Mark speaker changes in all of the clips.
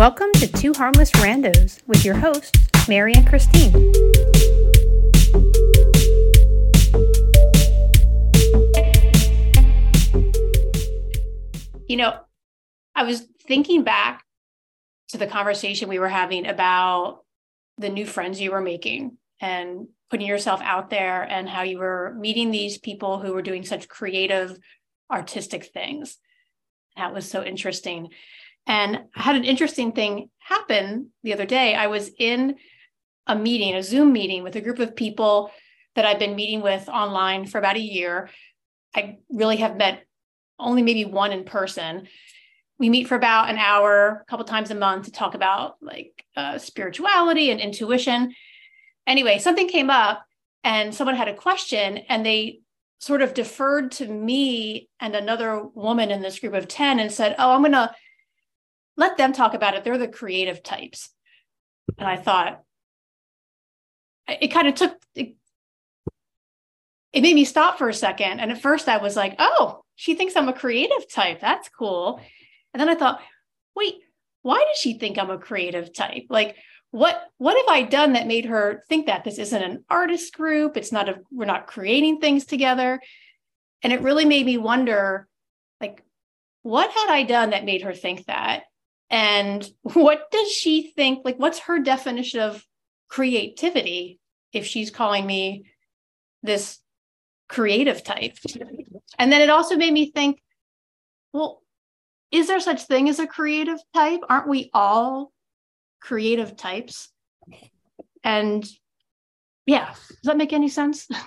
Speaker 1: Welcome to Two Harmless Randos with your hosts, Mary and Christine. You know, I was thinking back to the conversation we were having about the new friends you were making and putting yourself out there and how you were meeting these people who were doing such creative, artistic things. That was so interesting. And I had an interesting thing happen the other day. I was in a meeting, a Zoom meeting with a group of people that I've been meeting with online for about a year. I really have met only maybe one in person. We meet for about an hour, a couple times a month to talk about like uh, spirituality and intuition. Anyway, something came up and someone had a question and they sort of deferred to me and another woman in this group of 10 and said, Oh, I'm going to let them talk about it. They're the creative types. And I thought, it kind of took, it, it made me stop for a second. And at first I was like, Oh, she thinks I'm a creative type. That's cool. And then I thought, wait, why does she think I'm a creative type? Like, what what have I done that made her think that this isn't an artist group? It's not a we're not creating things together. And it really made me wonder, like, what had I done that made her think that? And what does she think? Like, what's her definition of creativity if she's calling me this creative type? And then it also made me think, well, is there such thing as a creative type? Aren't we all creative types? And yeah, does that make any sense?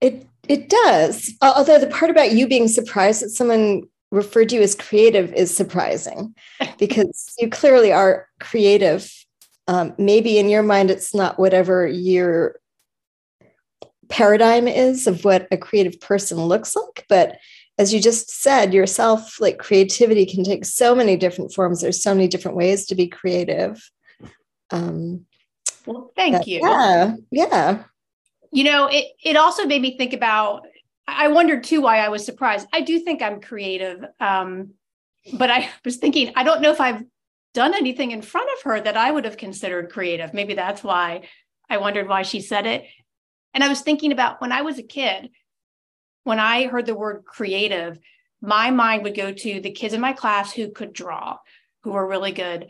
Speaker 2: It it does. Although the part about you being surprised that someone referred to you as creative is surprising because you clearly are creative. Um, maybe in your mind, it's not whatever your paradigm is of what a creative person looks like, but as you just said yourself, like creativity can take so many different forms. There's so many different ways to be creative.
Speaker 1: Um, well, thank
Speaker 2: but,
Speaker 1: you.
Speaker 2: Yeah, yeah.
Speaker 1: You know, it it also made me think about. I wondered too why I was surprised. I do think I'm creative, um, but I was thinking I don't know if I've done anything in front of her that I would have considered creative. Maybe that's why I wondered why she said it. And I was thinking about when I was a kid when I heard the word creative, my mind would go to the kids in my class who could draw, who were really good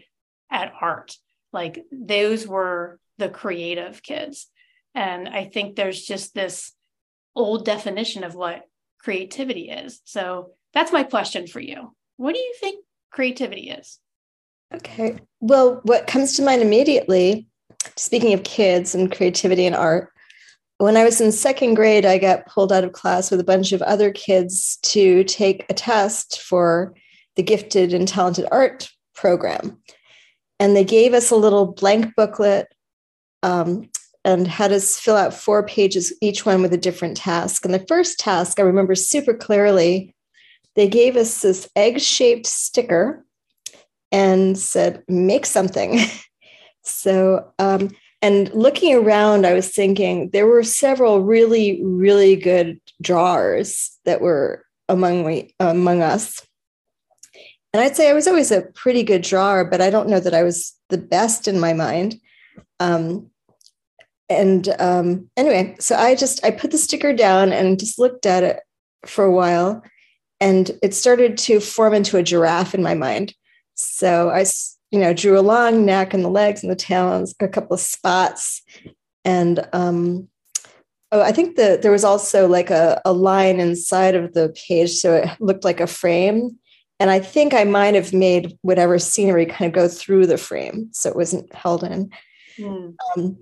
Speaker 1: at art. Like those were the creative kids. And I think there's just this old definition of what creativity is. So that's my question for you. What do you think creativity is?
Speaker 2: Okay. Well, what comes to mind immediately, speaking of kids and creativity and art, when I was in second grade, I got pulled out of class with a bunch of other kids to take a test for the gifted and talented art program. And they gave us a little blank booklet um, and had us fill out four pages, each one with a different task. And the first task I remember super clearly, they gave us this egg shaped sticker and said, make something. so, um, and looking around, I was thinking there were several really, really good drawers that were among we, among us. And I'd say I was always a pretty good drawer, but I don't know that I was the best in my mind. Um, and um, anyway, so I just I put the sticker down and just looked at it for a while, and it started to form into a giraffe in my mind. So I you know, drew a long neck and the legs and the talons, a couple of spots. And um, oh, I think that there was also like a, a line inside of the page. So it looked like a frame. And I think I might have made whatever scenery kind of go through the frame. So it wasn't held in. Mm. Um,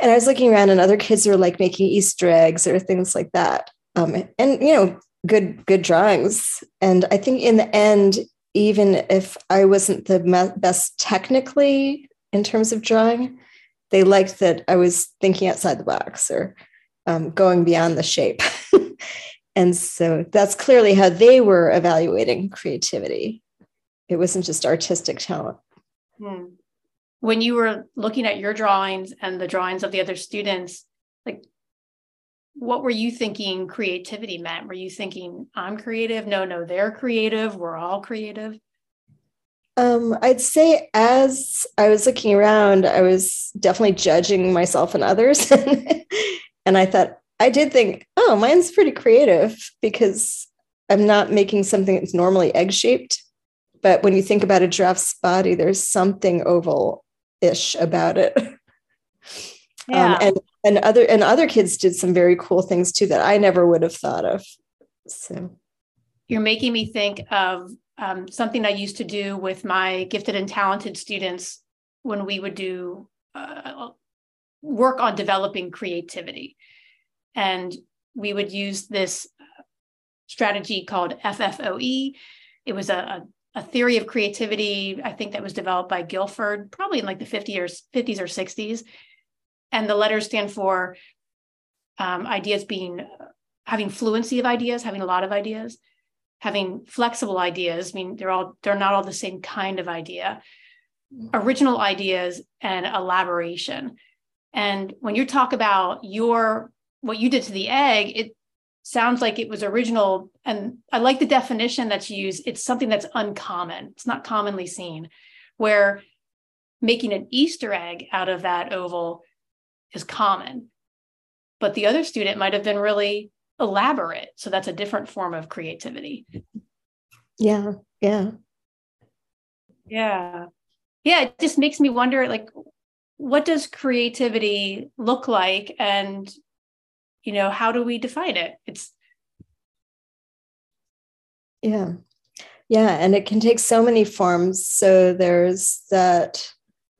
Speaker 2: and I was looking around and other kids were like making Easter eggs or things like that. Um, and, you know, good, good drawings. And I think in the end, even if I wasn't the best technically in terms of drawing, they liked that I was thinking outside the box or um, going beyond the shape. and so that's clearly how they were evaluating creativity. It wasn't just artistic talent. Hmm.
Speaker 1: When you were looking at your drawings and the drawings of the other students, like what were you thinking creativity meant? Were you thinking I'm creative? No, no, they're creative. We're all creative.
Speaker 2: Um, I'd say as I was looking around, I was definitely judging myself and others. and I thought, I did think, oh, mine's pretty creative because I'm not making something that's normally egg shaped. But when you think about a giraffe's body, there's something oval ish about it. Um, yeah. Um, and and other and other kids did some very cool things too that I never would have thought of. So
Speaker 1: you're making me think of um, something I used to do with my gifted and talented students when we would do uh, work on developing creativity. And we would use this strategy called FFOE. It was a, a, a, theory of creativity, I think that was developed by Guilford, probably in like the 50 or 50s or 60s. And the letters stand for um, ideas being having fluency of ideas, having a lot of ideas, having flexible ideas. I mean, they're all they're not all the same kind of idea. Original ideas and elaboration. And when you talk about your what you did to the egg, it sounds like it was original. And I like the definition that's used. It's something that's uncommon. It's not commonly seen. Where making an Easter egg out of that oval is common. But the other student might have been really elaborate. So that's a different form of creativity.
Speaker 2: Yeah. Yeah.
Speaker 1: Yeah. Yeah. It just makes me wonder like, what does creativity look like? And, you know, how do we define it? It's,
Speaker 2: yeah. Yeah. And it can take so many forms. So there's that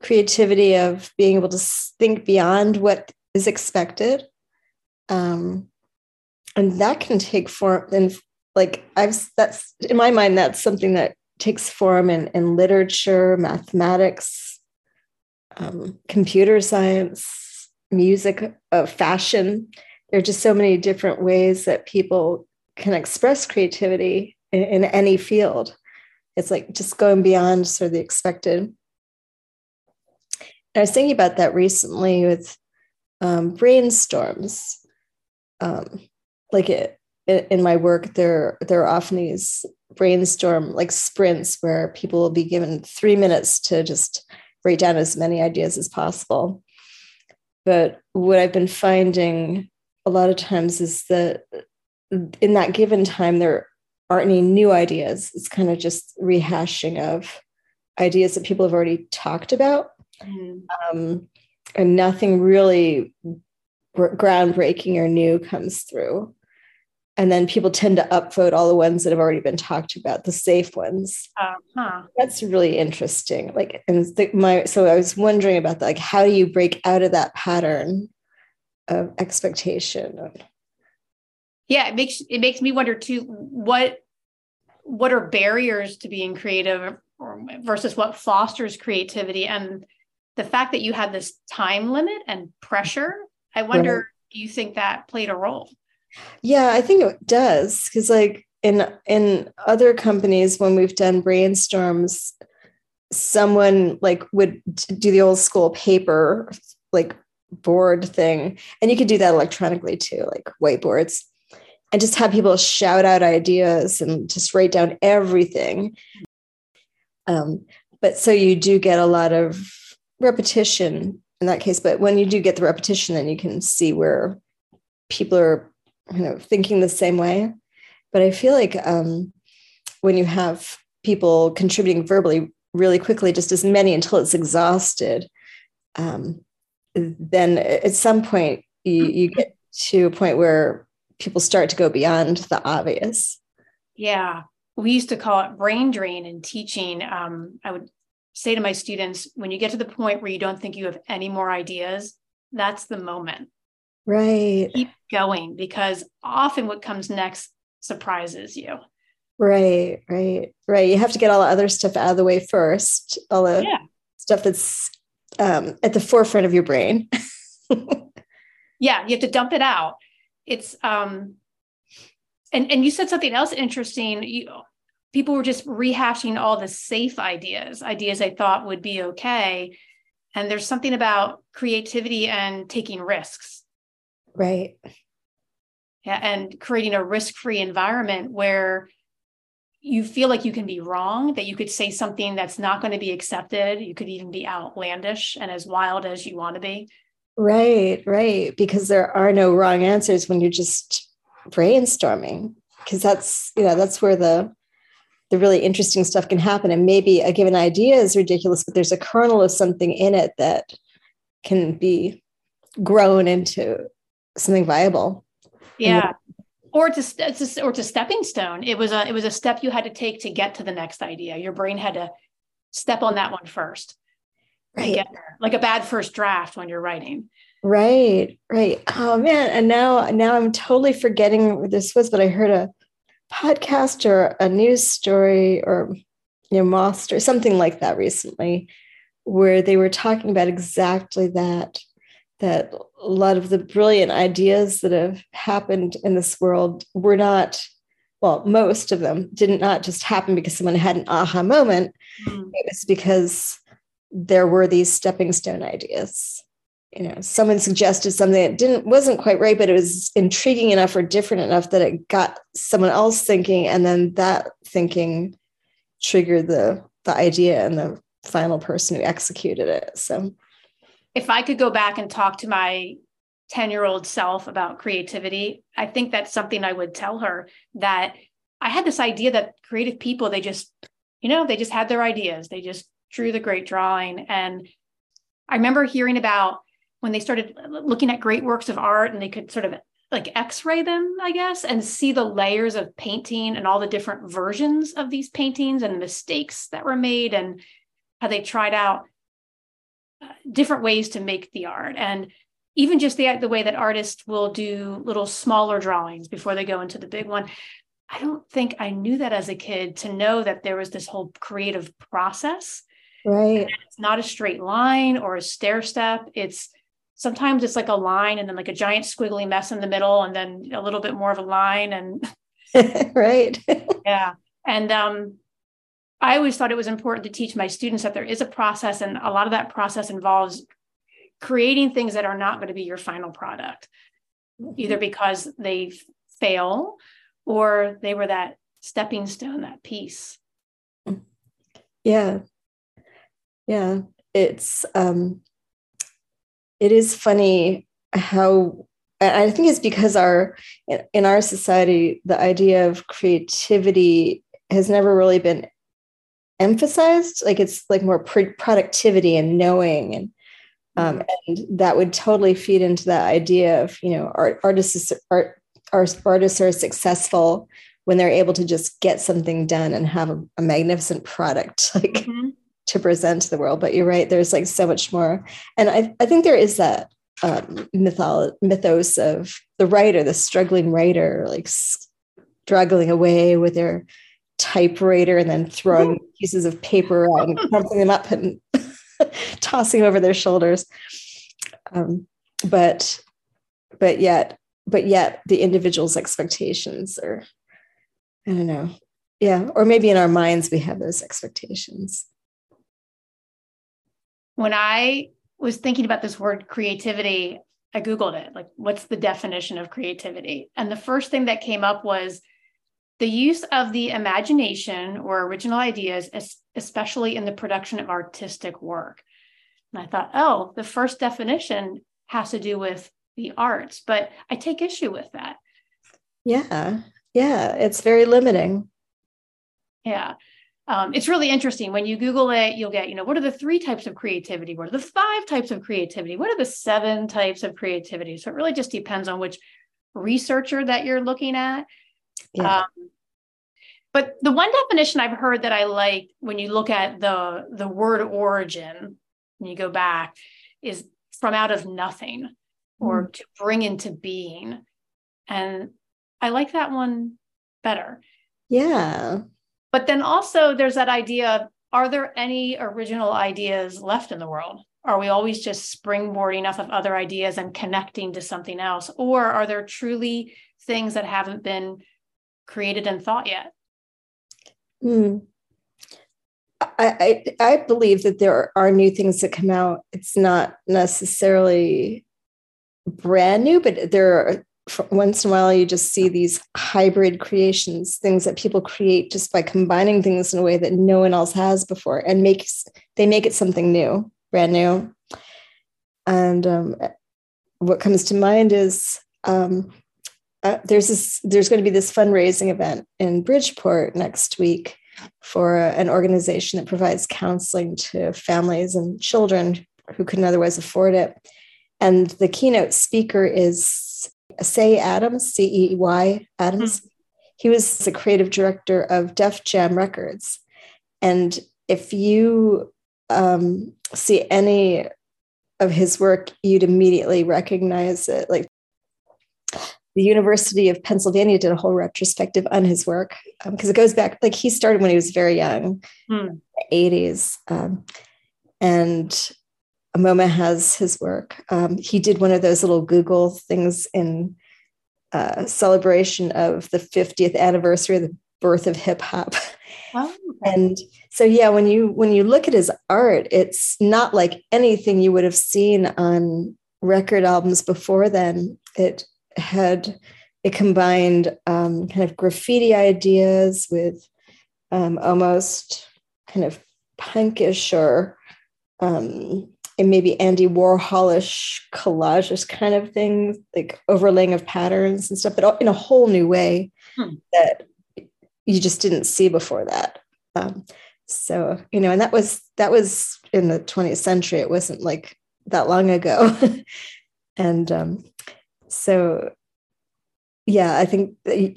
Speaker 2: creativity of being able to think beyond what is expected. Um, and that can take form and like I've that's in my mind, that's something that takes form in, in literature, mathematics, um, computer science, music, uh, fashion. There are just so many different ways that people can express creativity in, in any field. It's like just going beyond sort of the expected. I was thinking about that recently with um, brainstorms. Um, like it, in my work, there there are often these brainstorm like sprints where people will be given three minutes to just write down as many ideas as possible. But what I've been finding a lot of times is that in that given time, there aren't any new ideas. It's kind of just rehashing of ideas that people have already talked about mm. um, and nothing really groundbreaking or new comes through and then people tend to upvote all the ones that have already been talked about the safe ones uh-huh. that's really interesting like and the, my so i was wondering about that like how do you break out of that pattern of expectation
Speaker 1: yeah it makes it makes me wonder too what what are barriers to being creative versus what fosters creativity and the fact that you had this time limit and pressure, I wonder, right. do you think that played a role?
Speaker 2: Yeah, I think it does. Because like in in other companies, when we've done brainstorms, someone like would do the old school paper like board thing. And you could do that electronically too, like whiteboards. And just have people shout out ideas and just write down everything. Um, but so you do get a lot of repetition in that case, but when you do get the repetition, then you can see where people are, you know, thinking the same way. But I feel like um, when you have people contributing verbally really quickly, just as many until it's exhausted, um, then at some point you, you get to a point where people start to go beyond the obvious.
Speaker 1: Yeah. We used to call it brain drain in teaching. Um, I would say to my students when you get to the point where you don't think you have any more ideas, that's the moment.
Speaker 2: Right.
Speaker 1: Keep going because often what comes next surprises you.
Speaker 2: Right, right, right. You have to get all the other stuff out of the way first, all the yeah. stuff that's um, at the forefront of your brain.
Speaker 1: yeah, you have to dump it out. It's um, and and you said something else interesting. You people were just rehashing all the safe ideas, ideas they thought would be okay. And there's something about creativity and taking risks.
Speaker 2: Right.
Speaker 1: Yeah. And creating a risk free environment where you feel like you can be wrong, that you could say something that's not going to be accepted. You could even be outlandish and as wild as you want to be.
Speaker 2: Right, right. Because there are no wrong answers when you're just brainstorming. Because that's, you know, that's where the the really interesting stuff can happen. And maybe a given idea is ridiculous, but there's a kernel of something in it that can be grown into something viable.
Speaker 1: Yeah. Or to, or to stepping stone. It was a it was a step you had to take to get to the next idea. Your brain had to step on that one first. Right. Like a bad first draft when you're writing.
Speaker 2: Right, right. Oh man, and now now I'm totally forgetting what this was, but I heard a podcast or a news story or you know Most or something like that recently, where they were talking about exactly that that a lot of the brilliant ideas that have happened in this world were not well most of them did not not just happen because someone had an aha moment. Mm. it was because there were these stepping stone ideas. You know someone suggested something that didn't wasn't quite right but it was intriguing enough or different enough that it got someone else thinking and then that thinking triggered the the idea and the final person who executed it. So
Speaker 1: if i could go back and talk to my 10 year old self about creativity i think that's something i would tell her that i had this idea that creative people they just you know they just had their ideas. They just drew the great drawing. And i remember hearing about when they started looking at great works of art and they could sort of like x-ray them i guess and see the layers of painting and all the different versions of these paintings and the mistakes that were made and how they tried out different ways to make the art. And even just the, the way that artists will do little smaller drawings before they go into the big one i don't think i knew that as a kid to know that there was this whole creative process.
Speaker 2: Right.
Speaker 1: It's not a straight line or a stair step. It's sometimes it's like a line and then like a giant squiggly mess in the middle and then a little bit more of a line and
Speaker 2: right.
Speaker 1: Yeah. And um i always thought it was important to teach my students that there is a process and a lot of that process involves creating things that are not going to be your final product. Either mm-hmm. because they fail or they were that stepping stone that piece.
Speaker 2: Yeah. Yeah. It's um it is funny how I think it's because our in our society the idea of creativity has never really been emphasized. Like it's like more productivity and knowing, and um, mm-hmm. and that would totally feed into that idea of you know art, artists art, artists are successful when they're able to just get something done and have a, a magnificent product like mm-hmm to present to the world. But you're right, there's like so much more. And I, I think there is that um, mytholo- mythos of the writer, the struggling writer, like struggling away with their typewriter and then throwing pieces of paper and crumpling them up and tossing over their shoulders. Um, but but yet but yet the individual's expectations are I don't know. Yeah. Or maybe in our minds we have those expectations
Speaker 1: when I was thinking about this word creativity, I Googled it like, what's the definition of creativity? And the first thing that came up was the use of the imagination or original ideas, especially in the production of artistic work. And I thought, oh, the first definition has to do with the arts, but I take issue with that.
Speaker 2: Yeah. Yeah. It's very limiting.
Speaker 1: Yeah um, it's really interesting when you google it you'll get you know what are the three types of creativity what are the five types of creativity what are the seven types of creativity so it really just depends on which researcher that you're looking at yeah. Um, but the one definition i've heard that i like when you look at the the word origin and you go back is from out of nothing or mm. to bring into being and i like that one better
Speaker 2: yeah
Speaker 1: but then also there's that idea of are there any original ideas left in the world? Are we always just springboarding off of other ideas and connecting to something else? Or are there truly things that haven't been created and thought yet?
Speaker 2: Mm. I, I, I believe that there are new things that come out. It's not necessarily brand new, but there are once in a while you just see these hybrid creations things that people create just by combining things in a way that no one else has before and makes they make it something new brand new and um, what comes to mind is um, uh, there's this there's going to be this fundraising event in bridgeport next week for an organization that provides counseling to families and children who couldn't otherwise afford it and the keynote speaker is Cey Adams, C E Y Adams. Mm-hmm. He was the creative director of Def Jam Records. And if you um, see any of his work, you'd immediately recognize it. Like the University of Pennsylvania did a whole retrospective on his work because um, it goes back, like he started when he was very young, mm. 80s. Um, and MoMA has his work. Um, he did one of those little Google things in uh, celebration of the 50th anniversary of the birth of hip hop. Oh, okay. And so yeah, when you when you look at his art, it's not like anything you would have seen on record albums before then. It had it combined um, kind of graffiti ideas with um, almost kind of punkish or um, and maybe Andy Warholish collages kind of things, like overlaying of patterns and stuff, but in a whole new way hmm. that you just didn't see before that. Um, so you know, and that was that was in the 20th century. It wasn't like that long ago, and um, so yeah, I think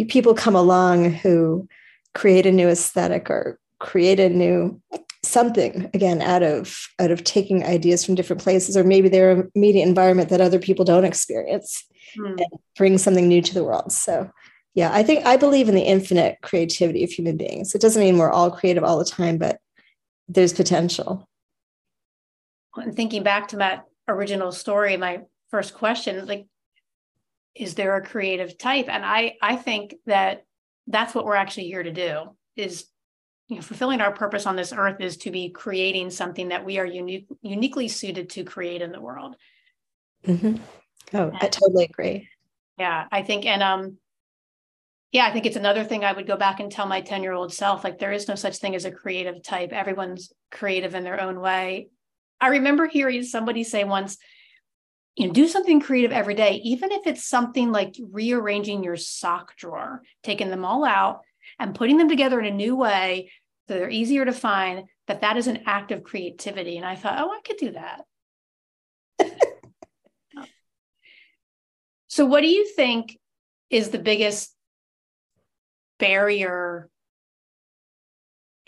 Speaker 2: people come along who create a new aesthetic or create a new something again out of out of taking ideas from different places or maybe their immediate environment that other people don't experience mm. and bring something new to the world. So yeah i think i believe in the infinite creativity of human beings. It doesn't mean we're all creative all the time but there's potential.
Speaker 1: And thinking back to that original story my first question like is there a creative type and i i think that that's what we're actually here to do is you know, fulfilling our purpose on this earth is to be creating something that we are unique, uniquely suited to create in the world.
Speaker 2: Mm-hmm. Oh, and, I totally agree.
Speaker 1: Yeah, I think, and um, yeah, I think it's another thing I would go back and tell my 10 year old self like, there is no such thing as a creative type. Everyone's creative in their own way. I remember hearing somebody say once, you know, do something creative every day, even if it's something like rearranging your sock drawer, taking them all out and putting them together in a new way so they're easier to find, that that is an act of creativity. And I thought, oh, I could do that. so, what do you think is the biggest barrier?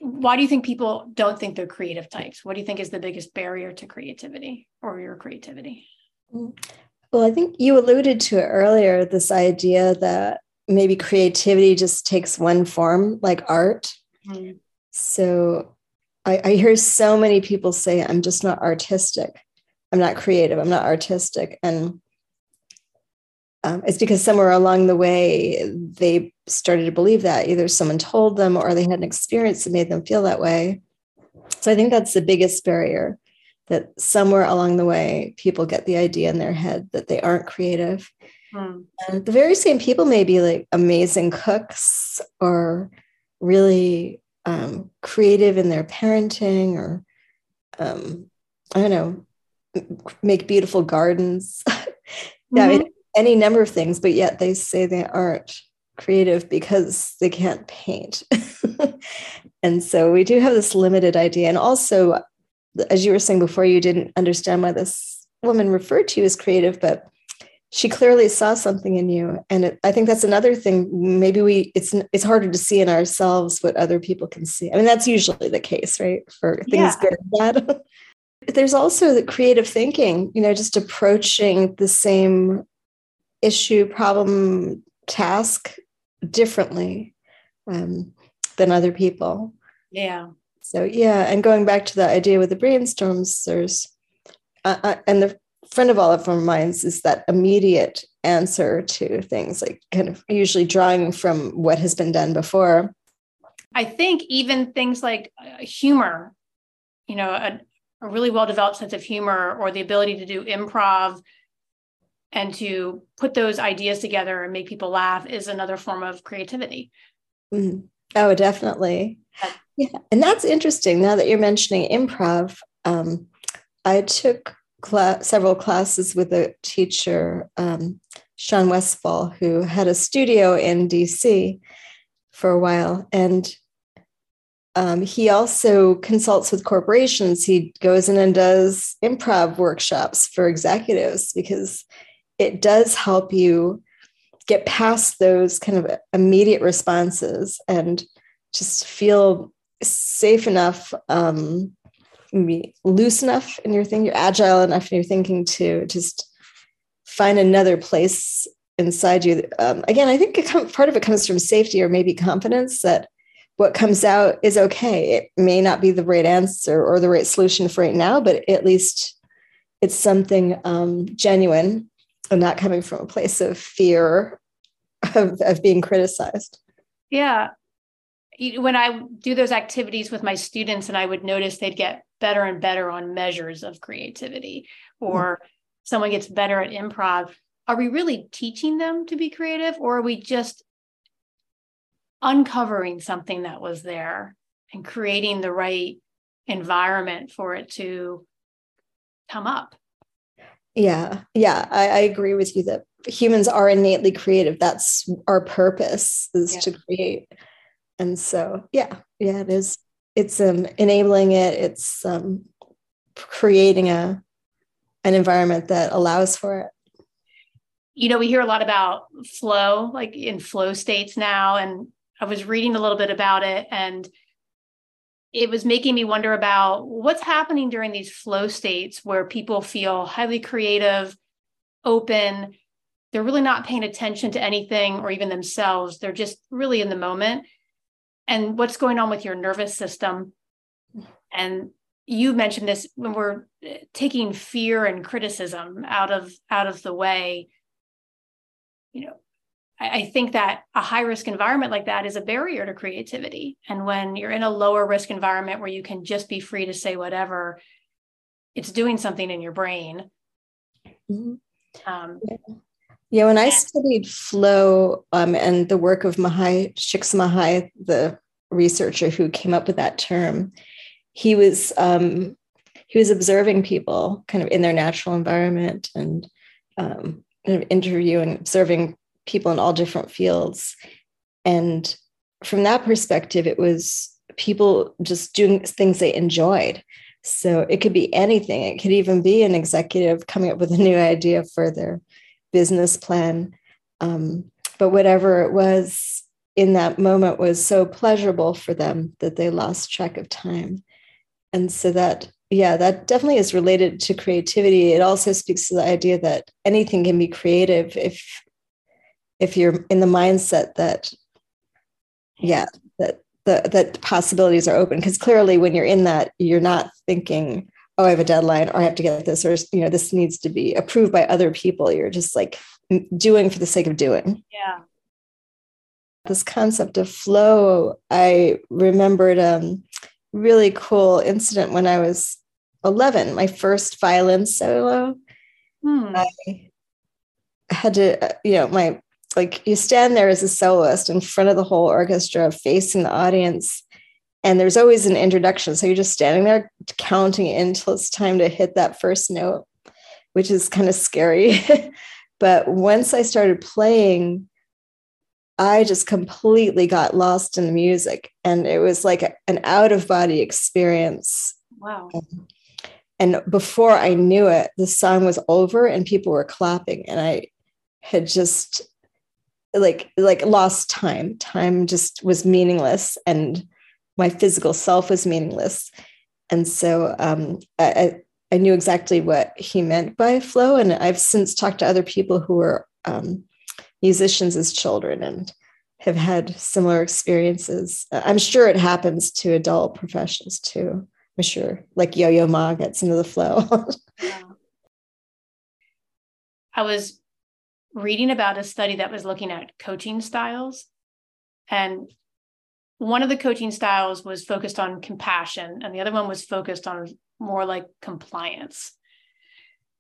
Speaker 1: Why do you think people don't think they're creative types? What do you think is the biggest barrier to creativity or your creativity?
Speaker 2: Well, I think you alluded to it earlier this idea that maybe creativity just takes one form, like art. Mm. So I, I hear so many people say, I'm just not artistic. I'm not creative. I'm not artistic. And um, it's because somewhere along the way they started to believe that either someone told them or they had an experience that made them feel that way. So I think that's the biggest barrier that somewhere along the way people get the idea in their head that they aren't creative. Mm. And the very same people may be like amazing cooks or really um, creative in their parenting or um, I don't know, make beautiful gardens. mm-hmm. I mean, mm-hmm. any number of things, but yet they say they aren't creative because they can't paint. and so we do have this limited idea. And also, as you were saying before, you didn't understand why this woman referred to you as creative, but she clearly saw something in you. And it, i think that's another thing maybe we it's it's harder to see in ourselves what other people can see. I mean that's usually the case right? For things yeah. good and bad. There's also the creative thinking you know just approaching the same issue problem task differently um, than other people.
Speaker 1: Yeah
Speaker 2: so yeah and going back to the idea with the brainstorms there's uh, uh, and the friend of all of our minds is that immediate answer to things like kind of usually drawing from what has been done before
Speaker 1: i think even things like uh, humor you know a, a really well developed sense of humor or the ability to do improv and to put those ideas together and make people laugh is another form of creativity.
Speaker 2: Mm. Oh, definitely. Yeah. And that's interesting. Now that you're mentioning improv, um, I took several classes with a teacher, um, Sean Westfall, who had a studio in DC for a while. And um, he also consults with corporations. He goes in and does improv workshops for executives because it does help you get past those kind of immediate responses and just feel safe enough um, loose enough in your thing, you're agile enough in your thinking to just find another place inside you um, again i think part of it comes from safety or maybe confidence that what comes out is okay it may not be the right answer or the right solution for right now but at least it's something um, genuine and not coming from a place of fear of, of being criticized.
Speaker 1: Yeah. When I do those activities with my students, and I would notice they'd get better and better on measures of creativity, or mm-hmm. someone gets better at improv. Are we really teaching them to be creative, or are we just uncovering something that was there and creating the right environment for it to come up?
Speaker 2: Yeah, yeah, I, I, agree with you that humans are innately creative. That's our purpose is yeah. to create. And so, yeah, yeah, it is. It's um, enabling it. It's um, creating a an environment that allows for it.
Speaker 1: You know, we hear a lot about flow, like in flow states now, and I was reading a little bit about it, and it was making me wonder about what's happening during these flow states where people feel highly creative, open. They're really not paying attention to anything or even themselves. They're just really in the moment. And what's going on with your nervous system. And you mentioned this when we're eh, taking fear and criticism out of out of the way you know I think that a high risk environment like that is a barrier to creativity. And when you're in a lower risk environment where you can just be free to say whatever, it's doing something in your brain.
Speaker 2: Mm-hmm. Um, yeah. Yeah. when I studied flow um, and the work of Mihaly Csikszentmihalyi, the researcher who came up with that term, he was um, he was observing people kind of in their natural environment and um, interviewing, observing people in all different fields. And from that perspective, it was people just doing things they enjoyed. So it could be anything. It could even be an executive coming up with a new idea for their business plan. Um, but whatever it was in that moment was so pleasurable for them that they lost track of time. And so that, yeah, that definitely is related to creativity. It also speaks to the idea that anything can be creative if if you're in the mindset that yeah that the that possibilities are open because clearly when you're in that you're not thinking oh i have a deadline or i have to get this or you know this needs to be approved by other people. You're just like doing for the sake of doing.
Speaker 1: Yeah.
Speaker 2: This concept of flow i remembered a really cool incident when i was 11 my first violin solo. Hmm. i had to uh, you know my like you stand there as a soloist in front of the whole orchestra facing the audience and there's always an introduction. So you're just standing there counting until it's time to hit that first note which is kind of scary. But once i started playing i just completely got lost in the music and it was like a, an out of body experience.
Speaker 1: Wow.
Speaker 2: And before i knew it the song was over and people were clapping and i had just like like lost time. Time just was meaningless and my physical self was meaningless. And so um, I, I knew exactly what he meant by flow. And i've since talked to other people who were um, musicians as children and have had similar experiences. I'm sure it happens to adult professionals too. I'm sure like yo-yo ma gets into the flow.
Speaker 1: I was reading about a study that was looking at coaching styles. And one of the coaching styles was focused on compassion, and the other one was focused on more like compliance.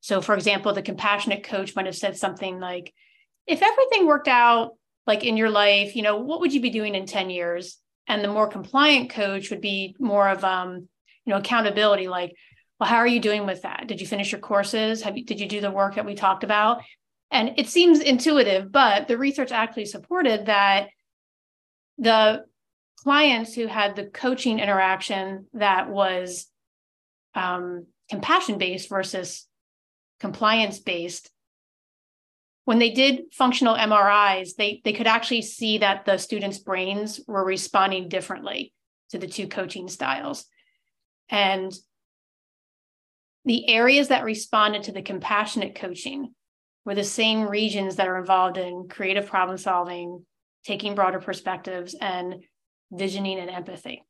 Speaker 1: So, for example, the compassionate coach might have said something like, if everything worked out like in your life, you know, what would you be doing in 10 years? And the more compliant coach would be more of, um, you know, accountability, like, well, how are you doing with that? Did you finish your courses? Have you, did you do the work that we talked about? And it seems intuitive, but the research actually supported that the clients who had the coaching interaction that was um, compassion based versus compliance based when they did functional MRIs, they, they could actually see that the students' brains were responding differently to the two coaching styles. And the areas that responded to the compassionate coaching were the same regions that are involved in creative problem solving, taking broader perspectives, and visioning and empathy.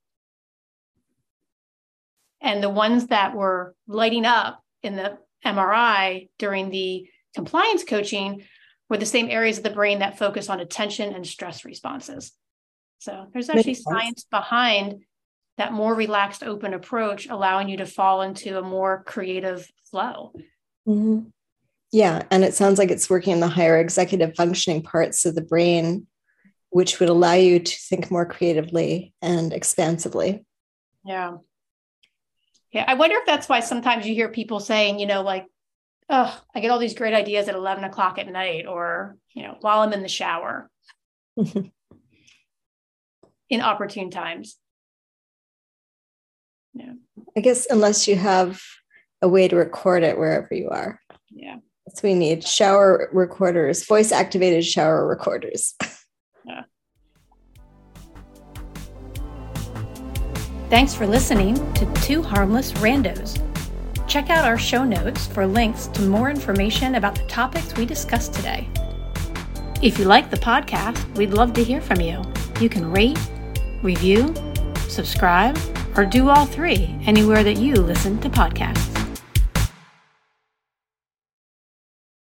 Speaker 1: And the ones that were lighting up in the MRI during the compliance coaching were the same areas of the brain that focus on attention and stress responses. So there's actually science behind that more relaxed, open approach, allowing you to fall into a more creative flow.
Speaker 2: Mm-hmm. Yeah. And it sounds like it's working in the higher executive functioning parts of the brain, which would allow you to think more creatively and expansively.
Speaker 1: Yeah. Yeah. I wonder if that's why sometimes you hear people saying, you know, like, oh, I get all these great ideas at 11 o'clock at night or, you know, while I'm in the shower in opportune times.
Speaker 2: Yeah. I guess unless you have a way to record it wherever you are.
Speaker 1: Yeah.
Speaker 2: That's we need shower recorders, voice activated shower recorders.
Speaker 1: Thanks for listening to Two Harmless Randos. Check out our show notes for links to more information about the topics we discussed today. If you like the podcast, we'd love to hear from you. You can rate, review, subscribe, or do all three anywhere that you listen to podcasts.